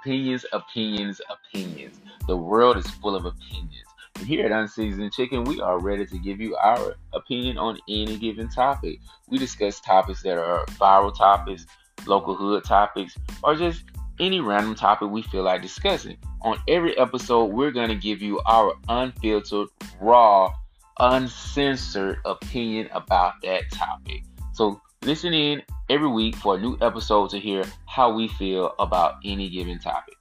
Opinions, opinions, opinions. The world is full of opinions. Here at Unseasoned Chicken, we are ready to give you our opinion on any given topic. We discuss topics that are viral topics, local hood topics, or just any random topic we feel like discussing. On every episode, we're going to give you our unfiltered, raw, uncensored opinion about that topic. So listen in every week for a new episode to hear how we feel about any given topic.